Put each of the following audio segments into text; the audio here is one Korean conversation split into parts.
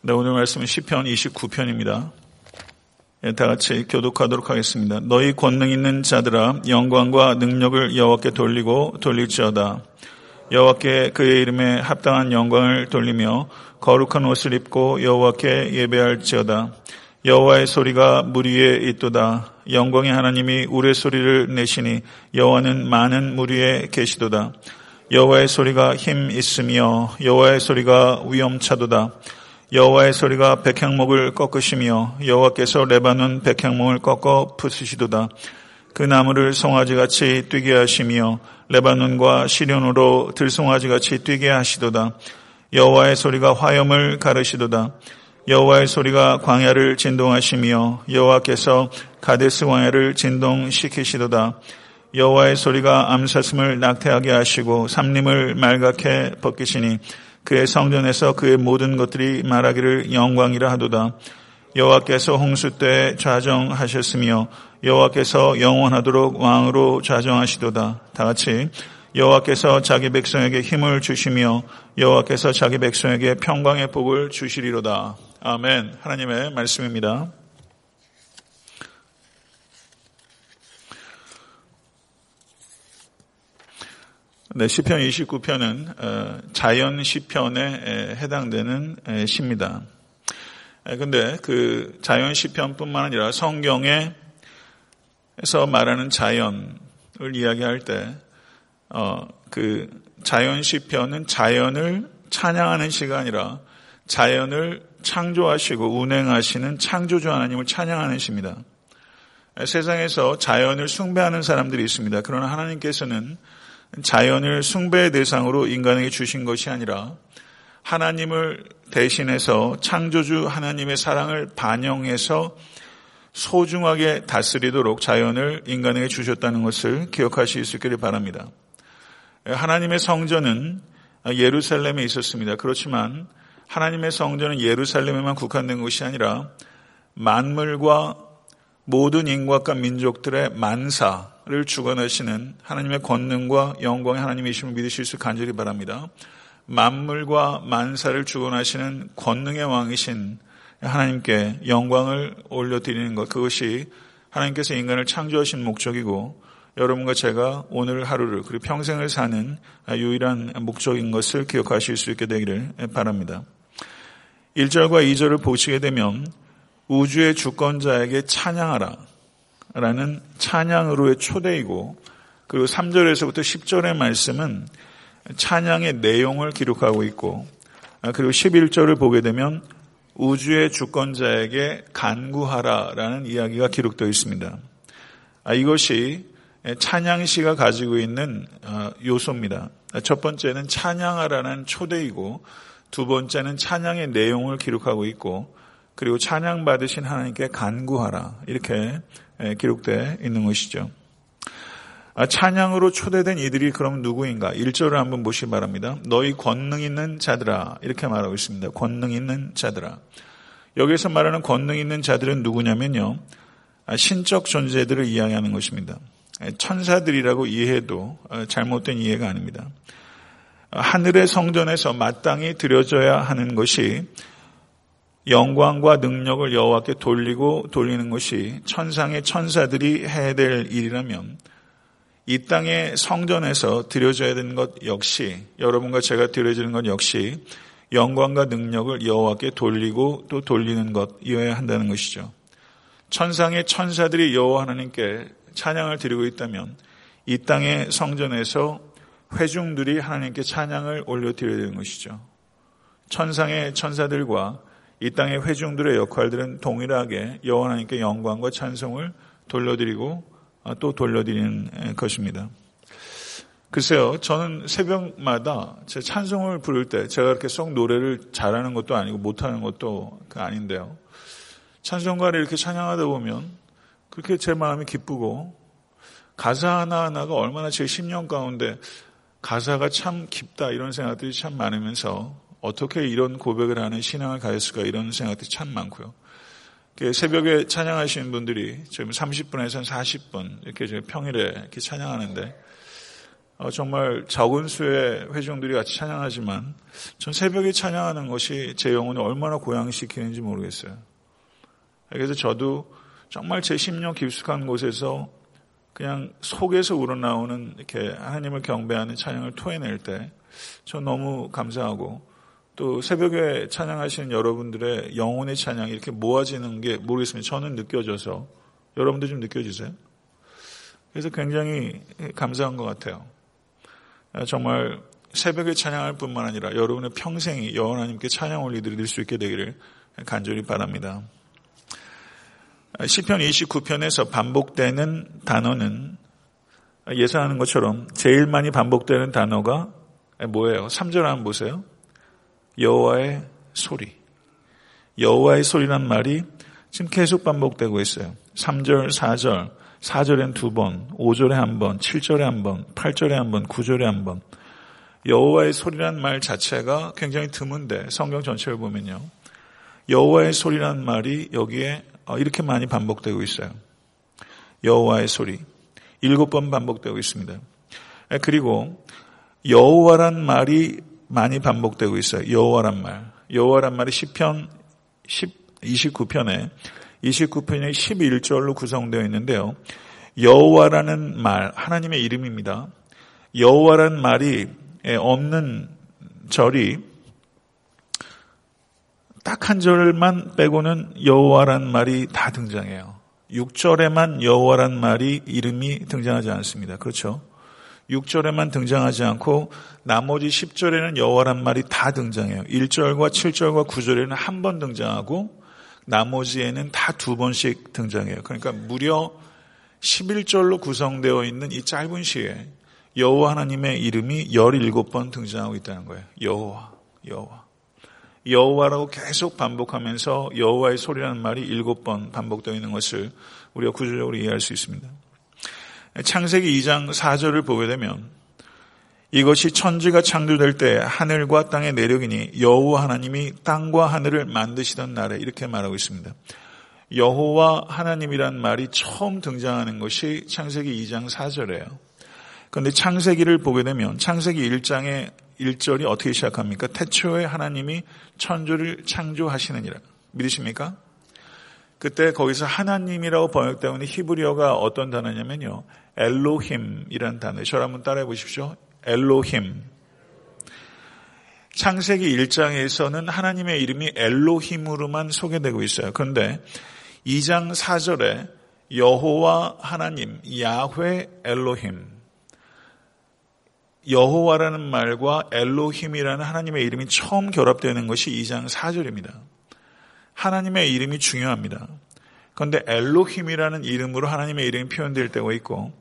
네, 오늘 말씀은 시편 29편입니다. 예, 다 같이 교독하도록 하겠습니다. 너희 권능 있는 자들아 영광과 능력을 여호와께 돌리고 돌릴지어다. 여호와께 그의 이름에 합당한 영광을 돌리며 거룩한 옷을 입고 여호와께 예배할지어다. 여호와의 소리가 물 위에 있도다. 영광의 하나님이 우레 소리를 내시니 여호와는 많은 물 위에 계시도다. 여호와의 소리가 힘 있으며 여호와의 소리가 위엄차도다. 여호와의 소리가 백향목을 꺾으시며 여호와께서 레바논 백향목을 꺾어 부수시도다. 그 나무를 송아지같이 뛰게 하시며 레바논과 시련으로 들송아지같이 뛰게 하시도다. 여호와의 소리가 화염을 가르시도다. 여호와의 소리가 광야를 진동하시며 여호와께서 가데스 광야를 진동시키시도다. 여호와의 소리가 암사슴을 낙태하게 하시고 삼림을 말갛게 벗기시니 그의 성전에서 그의 모든 것들이 말하기를 영광이라 하도다. 여호와께서 홍수 때 좌정하셨으며 여호와께서 영원하도록 왕으로 좌정하시도다. 다 같이 여호와께서 자기 백성에게 힘을 주시며 여호와께서 자기 백성에게 평강의 복을 주시리로다. 아멘. 하나님의 말씀입니다. 네, 시편 29편은 어, 자연 시편에 해당되는 시입니다. 근데 그 자연 시편뿐만 아니라 성경에서 말하는 자연을 이야기할 때, 어, 그 자연 시편은 자연을 찬양하는 시가 아니라 자연을 창조하시고 운행하시는 창조주 하나님을 찬양하는 시입니다. 세상에서 자연을 숭배하는 사람들이 있습니다. 그러나 하나님께서는 자연을 숭배의 대상으로 인간에게 주신 것이 아니라 하나님을 대신해서 창조주 하나님의 사랑을 반영해서 소중하게 다스리도록 자연을 인간에게 주셨다는 것을 기억하실 수 있기를 바랍니다. 하나님의 성전은 예루살렘에 있었습니다. 그렇지만 하나님의 성전은 예루살렘에만 국한된 것이 아니라 만물과 모든 인과과 민족들의 만사, 를 주관하시는 하나님의 권능과 영광의 하나님이심을 믿으실 수 간절히 바랍니다. 만물과 만사를 주관하시는 권능의 왕이신 하나님께 영광을 올려드리는 것 그것이 하나님께서 인간을 창조하신 목적이고 여러분과 제가 오늘 하루를 그리고 평생을 사는 유일한 목적인 것을 기억하실 수 있게 되기를 바랍니다. 1절과 2절을 보시게 되면 우주의 주권자에게 찬양하라. 라는 찬양으로의 초대이고 그리고 3절에서부터 10절의 말씀은 찬양의 내용을 기록하고 있고 아, 그리고 11절을 보게 되면 우주의 주권자에게 간구하라라는 이야기가 기록되어 있습니다. 아, 이것이 찬양시가 가지고 있는 어, 요소입니다. 첫 번째는 찬양하라는 초대이고 두 번째는 찬양의 내용을 기록하고 있고 그리고 찬양 받으신 하나님께 간구하라 이렇게 예, 기록되어 있는 것이죠. 아, 찬양으로 초대된 이들이 그럼 누구인가? 1절을 한번 보시기 바랍니다. 너희 권능 있는 자들아. 이렇게 말하고 있습니다. 권능 있는 자들아. 여기서 말하는 권능 있는 자들은 누구냐면요. 아, 신적 존재들을 이야기하는 것입니다. 예, 천사들이라고 이해해도 어, 잘못된 이해가 아닙니다. 아, 하늘의 성전에서 마땅히 드려져야 하는 것이 영광과 능력을 여호와께 돌리고 돌리는 것이 천상의 천사들이 해야 될 일이라면 이 땅의 성전에서 드려져야 되는 것 역시 여러분과 제가 드려지는 것 역시 영광과 능력을 여호와께 돌리고 또 돌리는 것이어야 한다는 것이죠. 천상의 천사들이 여호와 하나님께 찬양을 드리고 있다면 이 땅의 성전에서 회중들이 하나님께 찬양을 올려 드려야 되는 것이죠. 천상의 천사들과 이 땅의 회중들의 역할들은 동일하게 여호와 하나님께 영광과 찬송을 돌려드리고 아, 또 돌려드리는 것입니다. 글쎄요, 저는 새벽마다 제 찬송을 부를 때 제가 그렇게 썩 노래를 잘하는 것도 아니고 못하는 것도 아닌데요. 찬송가를 이렇게 찬양하다 보면 그렇게 제 마음이 기쁘고 가사 하나하나가 얼마나 제 심령 가운데 가사가 참 깊다 이런 생각들이 참 많으면서 어떻게 이런 고백을 하는 신앙을 가졌을까 이런 생각들이 참 많고요. 새벽에 찬양하시는 분들이 지금 30분에서 40분 이렇게 평일에 이렇게 찬양하는데 어, 정말 적은 수의 회중들이 같이 찬양하지만 전 새벽에 찬양하는 것이 제 영혼을 얼마나 고양시키는지 모르겠어요. 그래서 저도 정말 제 심령 깊숙한 곳에서 그냥 속에서 우러나오는 이렇게 하나님을 경배하는 찬양을 토해낼 때 저 너무 감사하고 또 새벽에 찬양하시는 여러분들의 영혼의 찬양이 이렇게 모아지는 게 모르겠습니다. 저는 느껴져서 여러분도 좀 느껴지세요? 그래서 굉장히 감사한 것 같아요. 정말 새벽에 찬양할 뿐만 아니라 여러분의 평생이 여호와 하나님께 찬양 올리드릴 수 있게 되기를 간절히 바랍니다. 시편 29편에서 반복되는 단어는 예상하는 것처럼 제일 많이 반복되는 단어가 뭐예요? 3절 한번 보세요. 여호와의 소리. 여호와의 소리란 말이 지금 계속 반복되고 있어요. 3절, 4절, 4절엔 두 번, 5절에 한 번, 7절에 한 번, 8절에 한 번, 9절에 한 번. 여호와의 소리란 말 자체가 굉장히 드문데 성경 전체를 보면요. 여호와의 소리란 말이 여기에 어, 이렇게 많이 반복되고 있어요. 여호와의 소리 일곱 번 반복되고 있습니다. 그리고 여호와란 말이 많이 반복되고 있어요. 여호와란 말. 여호와란 말이 10편 10, 29편에 29편이 11절로 구성되어 있는데요. 여호와라는 말 하나님의 이름입니다. 여호와란 말이 없는 절이 딱 한 절만 빼고는 여호와란 말이 다 등장해요. 6절에만 여호와란 말이 이름이 등장하지 않습니다. 그렇죠? 6절에만 등장하지 않고 나머지 10절에는 여호와란 말이 다 등장해요. 1절과 7절과 9절에는 한 번 등장하고 나머지에는 다 두 번씩 등장해요. 그러니까 무려 11절로 구성되어 있는 이 짧은 시에 여호와 하나님의 이름이 17번 등장하고 있다는 거예요. 여호와, 여호와. 여호와라고 계속 반복하면서 여호와의 소리라는 말이 7번 반복되어 있는 것을 우리가 구조적으로 이해할 수 있습니다. 창세기 2장 4절을 보게 되면 이것이 천지가 창조될 때 하늘과 땅의 내력이니 여호와 하나님이 땅과 하늘을 만드시던 날에 이렇게 말하고 있습니다. 여호와 하나님이란 말이 처음 등장하는 것이 창세기 2장 4절이에요. 그런데 창세기를 보게 되면 창세기 1장의 1절이 어떻게 시작합니까? 태초에 하나님이 천조를 창조하시느니라. 믿으십니까? 그때 거기서 하나님이라고 번역되어 있는 히브리어가 어떤 단어냐면요. 엘로힘이라는 단어. 저를 한번 따라해 보십시오. 엘로힘. 창세기 1장에서는 하나님의 이름이 엘로힘으로만 소개되고 있어요. 그런데 2장 4절에 여호와 하나님, 야훼 엘로힘. 여호와라는 말과 엘로힘이라는 하나님의 이름이 처음 결합되는 것이 2장 4절입니다. 하나님의 이름이 중요합니다. 그런데 엘로힘이라는 이름으로 하나님의 이름이 표현될 때가 있고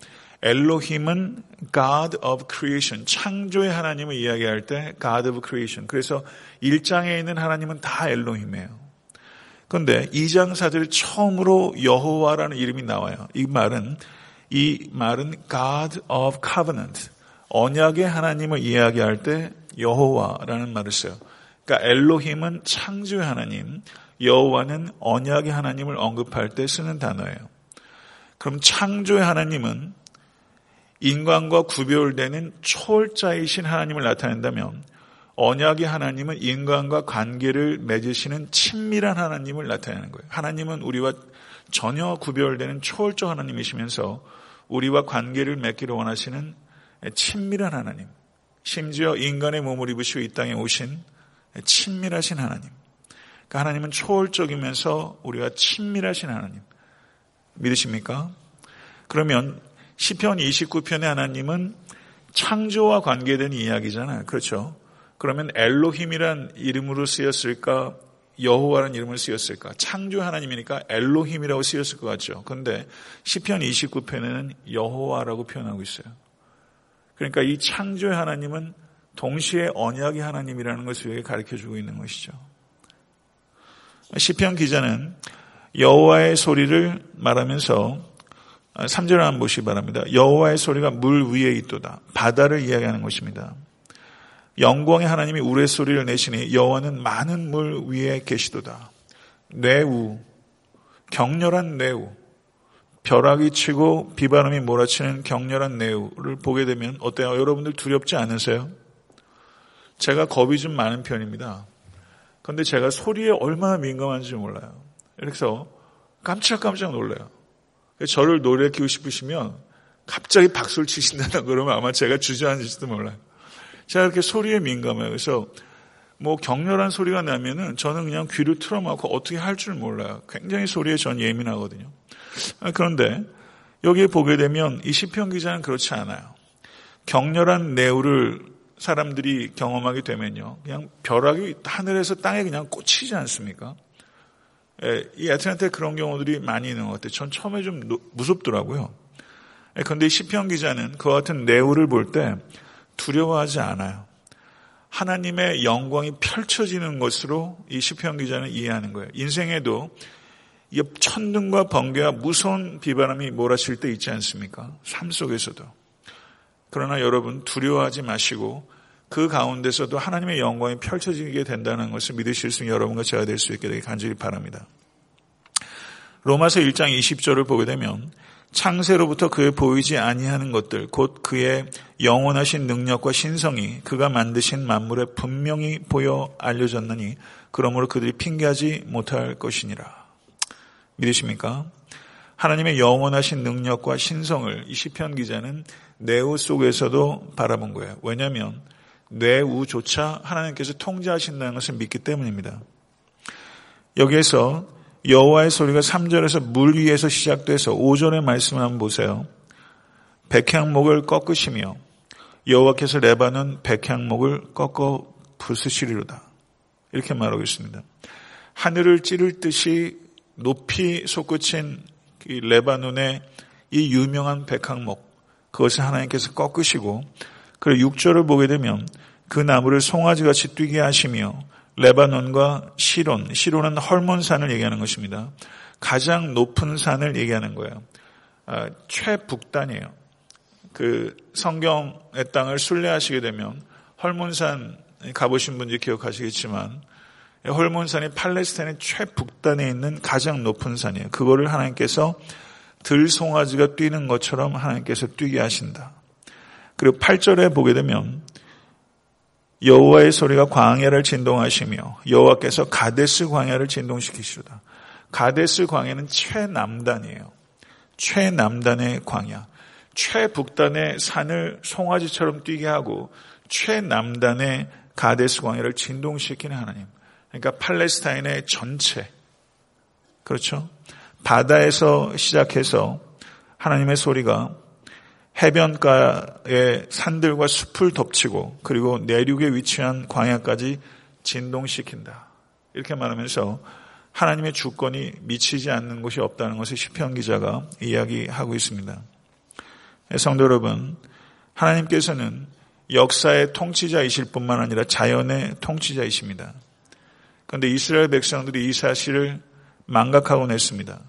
엘로힘은 God of Creation, 창조의 하나님을 이야기할 때 God of Creation. 그래서 1장에 있는 하나님은 다 엘로힘이에요. 그런데 2장 4절에 처음으로 여호와라는 이름이 나와요. 이 말은 이 말은 God of Covenant, 언약의 하나님을 이야기할 때 여호와라는 말을 써요. 그러니까 엘로힘은 창조의 하나님, 여호와는 언약의 하나님을 언급할 때 쓰는 단어예요. 그럼 창조의 하나님은 인간과 구별되는 초월자이신 하나님을 나타낸다면 언약의 하나님은 인간과 관계를 맺으시는 친밀한 하나님을 나타내는 거예요. 하나님은 우리와 전혀 구별되는 초월적 하나님이시면서 우리와 관계를 맺기를 원하시는 친밀한 하나님. 심지어 인간의 몸을 입으시고 이 땅에 오신 친밀하신 하나님. 그러니까 하나님은 초월적이면서 우리가 친밀하신 하나님. 믿으십니까? 그러면 시편 29편의 하나님은 창조와 관계된 이야기잖아요. 그렇죠? 그러면 엘로힘이란 이름으로 쓰였을까? 여호와라는 이름을 쓰였을까? 창조 하나님이니까 엘로힘이라고 쓰였을 것 같죠. 그런데 시편 29편에는 여호와라고 표현하고 있어요. 그러니까 이 창조의 하나님은 동시에 언약의 하나님이라는 것을 우리에게 가르쳐 주고 있는 것이죠. 시편 기자는 여호와의 소리를 말하면서 3절을 한번 보시기 바랍니다. 여호와의 소리가 물 위에 있도다. 바다를 이야기하는 것입니다. 영광의 하나님이 우레소리를 내시니 여호와는 많은 물 위에 계시도다. 뇌우, 격렬한 뇌우, 벼락이 치고 비바람이 몰아치는 격렬한 내우를 보게 되면 어때요? 여러분들 두렵지 않으세요? 제가 겁이 좀 많은 편입니다. 그런데 제가 소리에 얼마나 민감한지 몰라요. 그래서 깜짝깜짝 놀라요. 저를 놀래키고 싶으시면 갑자기 박수를 치신다나 그러면 아마 제가 주저앉을지도 몰라요. 제가 이렇게 소리에 민감해요. 그래서 뭐 격렬한 소리가 나면은 저는 그냥 귀를 틀어막고 어떻게 할 줄 몰라요. 굉장히 소리에 전 예민하거든요. 아, 그런데 여기에 보게 되면 이 시편 기자는 그렇지 않아요. 격렬한 내우를 사람들이 경험하게 되면요. 그냥 벼락이 하늘에서 땅에 그냥 꽂히지 않습니까? 예, 이 애틀란타에 그런 경우들이 많이 있는 것 같아요. 전 처음에 좀 무섭더라고요. 그런데 이 시편 기자는 그와 같은 내우를 볼 때 두려워하지 않아요. 하나님의 영광이 펼쳐지는 것으로 이 시편 기자는 이해하는 거예요. 인생에도 이 천둥과 번개와 무서운 비바람이 몰아칠 때 있지 않습니까? 삶 속에서도. 그러나 여러분 두려워하지 마시고 그 가운데서도 하나님의 영광이 펼쳐지게 된다는 것을 믿으실 수 있는 여러분과 제가 될 수 있게 되길 간절히 바랍니다. 로마서 1장 20절을 보게 되면 창세로부터 그에 보이지 아니하는 것들 곧 그의 영원하신 능력과 신성이 그가 만드신 만물에 분명히 보여 알려졌느니 그러므로 그들이 핑계하지 못할 것이니라. 믿으십니까? 하나님의 영원하신 능력과 신성을 이 시편 기자는 내우 속에서도 바라본 거예요. 왜냐하면 뇌우조차 하나님께서 통제하신다는 것을 믿기 때문입니다. 여기에서 여호와의 소리가 3절에서 물 위에서 시작돼서 5절의 말씀을 한번 보세요. 백향목을 꺾으시며 여호와께서 레바논 백향목을 꺾어 부수시리로다. 이렇게 말하고 있습니다. 하늘을 찌를 듯이 높이 솟구친 레바논의 이 유명한 백향목 그것을 하나님께서 꺾으시고 그리고 6절을 보게 되면 그 나무를 송아지같이 뛰게 하시며 레바논과 시론, 시론은 헐몬산을 얘기하는 것입니다. 가장 높은 산을 얘기하는 거예요. 아, 최북단이에요. 그 성경의 땅을 순례하시게 되면 헐몬산 가보신 분들 기억하시겠지만 헐몬산이 팔레스타인의 최북단에 있는 가장 높은 산이에요. 그거를 하나님께서 들송아지가 뛰는 것처럼 하나님께서 뛰게 하신다. 그리고 8절에 보게 되면 여호와의 소리가 광야를 진동하시며 여호와께서 가데스 광야를 진동시키시다. 가데스 광야는 최남단이에요. 최남단의 광야. 최북단의 산을 송아지처럼 뛰게 하고 최남단의 가데스 광야를 진동시키는 하나님. 그러니까 팔레스타인의 전체. 그렇죠? 바다에서 시작해서 하나님의 소리가 해변가의 산들과 숲을 덮치고 그리고 내륙에 위치한 광야까지 진동시킨다. 이렇게 말하면서 하나님의 주권이 미치지 않는 곳이 없다는 것을 시편 기자가 이야기하고 있습니다. 성도 여러분, 하나님께서는 역사의 통치자이실 뿐만 아니라 자연의 통치자이십니다. 그런데 이스라엘 백성들이 이 사실을 망각하곤 했습니다.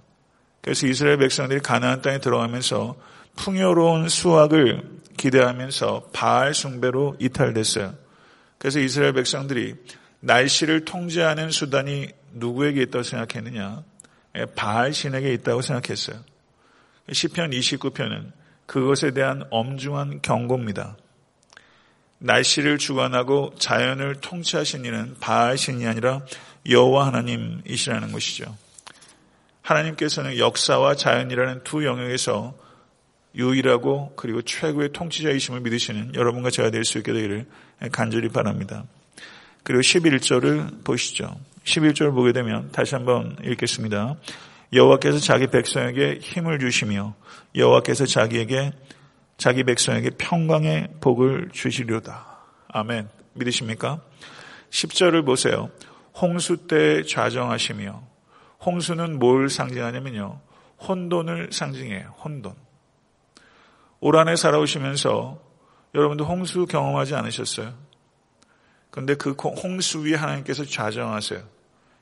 그래서 이스라엘 백성들이 가나안 땅에 들어가면서 풍요로운 수확을 기대하면서 바알 숭배로 이탈됐어요. 그래서 이스라엘 백성들이 날씨를 통제하는 수단이 누구에게 있다고 생각했느냐? 예, 바알 신에게 있다고 생각했어요. 시편 29편은 그것에 대한 엄중한 경고입니다. 날씨를 주관하고 자연을 통치하신 이는 바알 신이 아니라 여호와 하나님이시라는 것이죠. 하나님께서는 역사와 자연이라는 두 영역에서 유일하고 그리고 최고의 통치자이심을 믿으시는 여러분과 제가 될 수 있게 되기를 간절히 바랍니다. 그리고 11절을 보시죠. 11절을 보게 되면 다시 한번 읽겠습니다. 여호와께서 자기 백성에게 힘을 주시며 여호와께서 자기에게 자기 백성에게 평강의 복을 주시려다. 아멘. 믿으십니까? 10절을 보세요. 홍수 때 좌정하시며 홍수는 뭘 상징하냐면요. 혼돈을 상징해요. 혼돈. 올 한해 살아오시면서 여러분도 홍수 경험하지 않으셨어요? 그런데 그 홍수 위에 하나님께서 좌정하세요.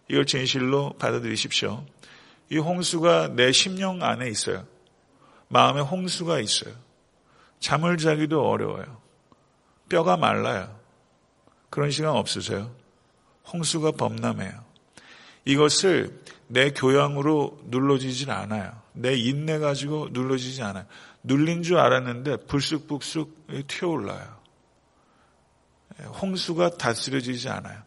이걸 진실로 받아들이십시오. 이 홍수가 내 심령 안에 있어요. 마음에 홍수가 있어요. 잠을 자기도 어려워요. 뼈가 말라요. 그런 시간 없으세요? 홍수가 범람해요. 이것을 내 교양으로 눌러지질 않아요. 내 인내 가지고 눌러지지 않아요. 눌린 줄 알았는데 불쑥불쑥 튀어올라요. 홍수가 다스려지지 않아요.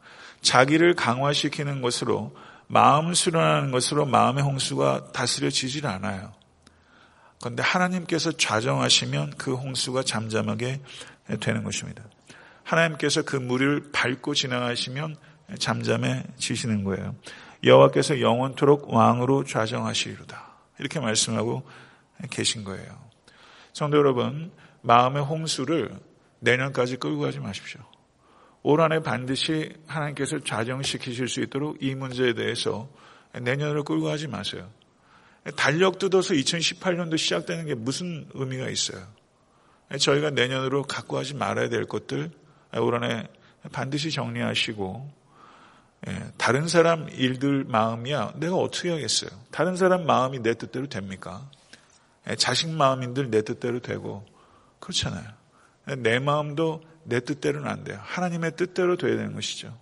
자기를 강화시키는 것으로 마음 수련하는 것으로 마음의 홍수가 다스려지질 않아요. 그런데 하나님께서 좌정하시면 그 홍수가 잠잠하게 되는 것입니다. 하나님께서 그 물을 밟고 지나가시면 잠잠해지시는 거예요. 여호와께서 영원토록 왕으로 좌정하시리로다. 이렇게 말씀하고 계신 거예요. 성도 여러분, 마음의 홍수를 내년까지 끌고 가지 마십시오. 올 한해 반드시 하나님께서 좌정시키실 수 있도록 이 문제에 대해서 내년으로 끌고 가지 마세요. 달력 뜯어서 2018년도 시작되는 게 무슨 의미가 있어요? 저희가 내년으로 갖고 가지 말아야 될 것들 올 한해 반드시 정리하시고 예, 다른 사람 일들 마음이야 내가 어떻게 하겠어요? 다른 사람 마음이 내 뜻대로 됩니까? 예, 자식 마음인들 내 뜻대로 되고 그렇잖아요. 내 마음도 내 뜻대로는 안 돼요. 하나님의 뜻대로 돼야 되는 것이죠.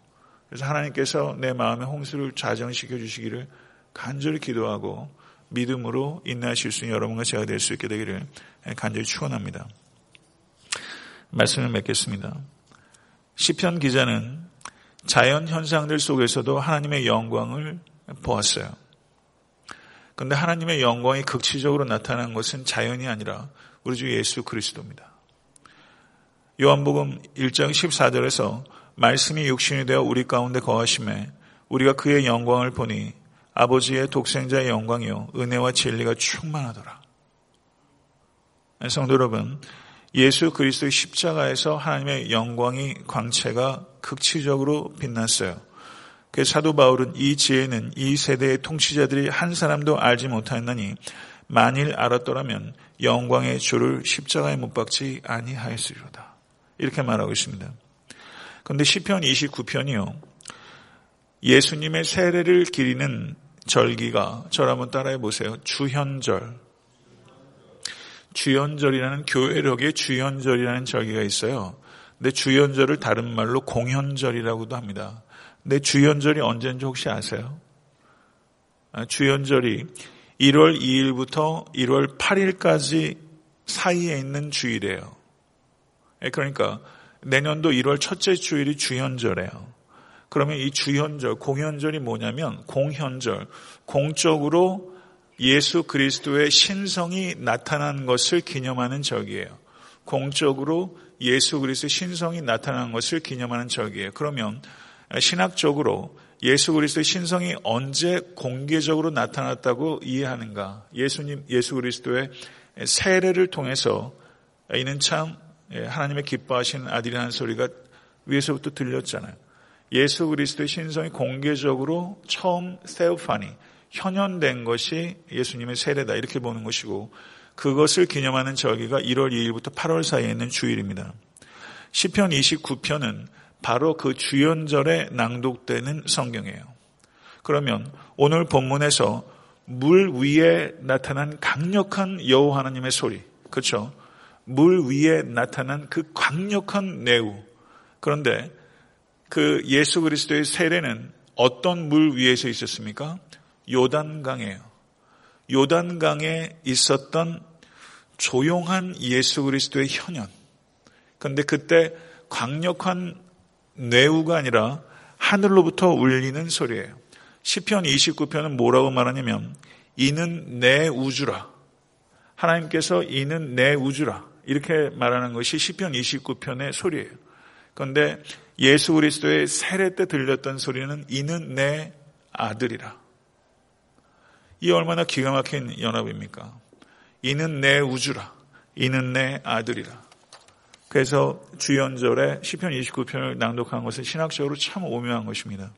그래서 하나님께서 내 마음의 홍수를 좌정시켜 주시기를 간절히 기도하고 믿음으로 인내하실 수 있는 여러분과 제가 될 수 있게 되기를 간절히 축원합니다. 말씀을 맺겠습니다. 시편 기자는 자연 현상들 속에서도 하나님의 영광을 보았어요. 그런데 하나님의 영광이 극치적으로 나타난 것은 자연이 아니라 우리 주 예수 그리스도입니다. 요한복음 1장 14절에서 말씀이 육신이 되어 우리 가운데 거하심에 우리가 그의 영광을 보니 아버지의 독생자의 영광이요 은혜와 진리가 충만하더라. 성도 여러분, 예수 그리스도의 십자가에서 하나님의 영광이 광채가 극치적으로 빛났어요. 그 사도 바울은 이 지혜는 이 세대의 통치자들이 한 사람도 알지 못하였나니 만일 알았더라면 영광의 주를 십자가에 못 박지 아니하였으리로다. 이렇게 말하고 있습니다. 그런데 시편 29편이요. 예수님의 세례를 기리는 절기가 저를 한번 따라해 보세요. 주현절. 주현절이라는 교회력의 주현절이라는 절기가 있어요. 근데 주현절을 다른 말로 공현절이라고도 합니다. 근데 주현절이 언제인지 혹시 아세요? 아, 주현절이 1월 2일부터 1월 8일까지 사이에 있는 주일이에요. 예, 그러니까 내년도 1월 첫째 주일이 주현절이에요. 그러면 이 주현절, 공현절이 뭐냐면 공현절, 공적으로 예수 그리스도의 신성이 나타난 것을 기념하는 절기예요. 공적으로 예수 그리스도의 신성이 나타난 것을 기념하는 절기예요. 그러면 신학적으로 예수 그리스도의 신성이 언제 공개적으로 나타났다고 이해하는가? 예수님, 예수 그리스도의 세례를 통해서 이는 참 하나님의 기뻐하시는 아들이라는 소리가 위에서부터 들렸잖아요. 예수 그리스도의 신성이 공개적으로 처음 세우파니 현현된 것이 예수님의 세례다 이렇게 보는 것이고 그것을 기념하는 절기가 1월 2일부터 8월 사이에 있는 주일입니다. 시편 29편은 바로 그 주연절에 낭독되는 성경이에요. 그러면 오늘 본문에서 물 위에 나타난 강력한 여호와 하나님의 소리, 그렇죠? 물 위에 나타난 그 강력한 내우. 그런데 그 예수 그리스도의 세례는 어떤 물 위에서 있었습니까? 요단강이에요. 요단강에 있었던 조용한 예수 그리스도의 현현. 그런데 그때 강력한 뇌우가 아니라 하늘로부터 울리는 소리예요. 시편 29편은 뭐라고 말하냐면 이는 내 우주라. 하나님께서 이는 내 우주라. 이렇게 말하는 것이 시편 29편의 소리예요. 그런데 예수 그리스도의 세례 때 들렸던 소리는 이는 내 아들이라. 이 얼마나 기가 막힌 연합입니까? 이는 내 우주라. 이는 내 아들이라. 그래서 주연절에 시편 29편을 낭독한 것은 신학적으로 참 오묘한 것입니다.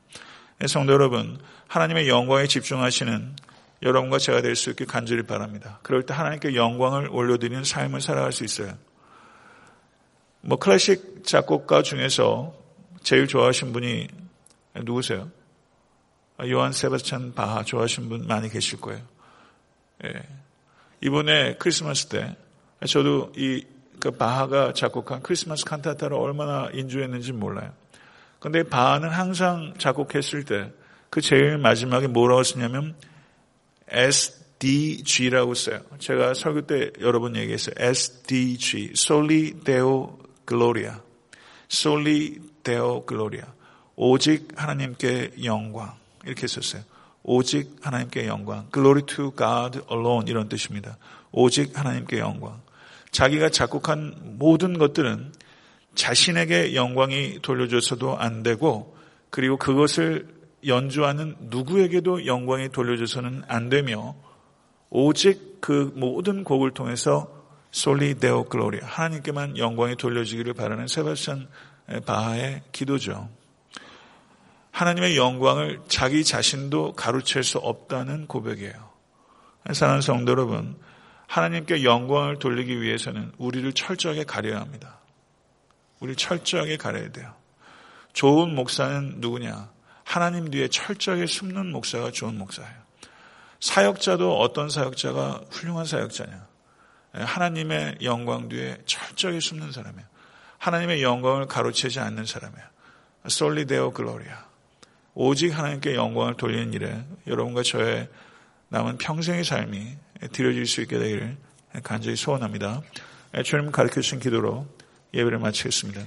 네, 성도 여러분, 하나님의 영광에 집중하시는 여러분과 제가 될 수 있게 간절히 바랍니다. 그럴 때 하나님께 영광을 올려드리는 삶을 살아갈 수 있어요. 뭐 클래식 작곡가 중에서 제일 좋아하신 분이 누구세요? 요한 세바스찬 바하 좋아하시는 분 많이 계실 거예요. 예. 이번에 크리스마스 때 저도 이 그 바하가 작곡한 크리스마스 칸타타를 얼마나 인주했는지 몰라요. 근데 바하는 항상 작곡했을 때 그 제일 마지막에 뭐라고 쓰냐면 SDG라고 써요. 제가 설교 때 여러 번 얘기했어요. SDG, Soli Deo Gloria. Soli Deo Gloria. 오직 하나님께 영광. 이렇게 썼어요. 오직 하나님께 영광. Glory to God alone 이런 뜻입니다. 오직 하나님께 영광. 자기가 작곡한 모든 것들은 자신에게 영광이 돌려줘서도 안 되고 그리고 그것을 연주하는 누구에게도 영광이 돌려줘서는 안 되며 오직 그 모든 곡을 통해서 솔리 데오 글로리아 하나님께만 영광이 돌려지기를 바라는 세바스찬 바하의 기도죠. 하나님의 영광을 자기 자신도 가로챌 수 없다는 고백이에요. 사랑하는 성도 여러분, 하나님께 영광을 돌리기 위해서는 우리를 철저하게 가려야 합니다. 우리 철저하게 가려야 돼요. 좋은 목사는 누구냐? 하나님 뒤에 철저하게 숨는 목사가 좋은 목사예요. 사역자도 어떤 사역자가 훌륭한 사역자냐? 하나님의 영광 뒤에 철저하게 숨는 사람이에요. 하나님의 영광을 가로채지 않는 사람이에요. 솔리 데오 글로리아. 오직 하나님께 영광을 돌리는 일에 여러분과 저의 남은 평생의 삶이 드려질 수 있게 되기를 간절히 소원합니다. 주님 가르쳐 주신 기도로 예배를 마치겠습니다.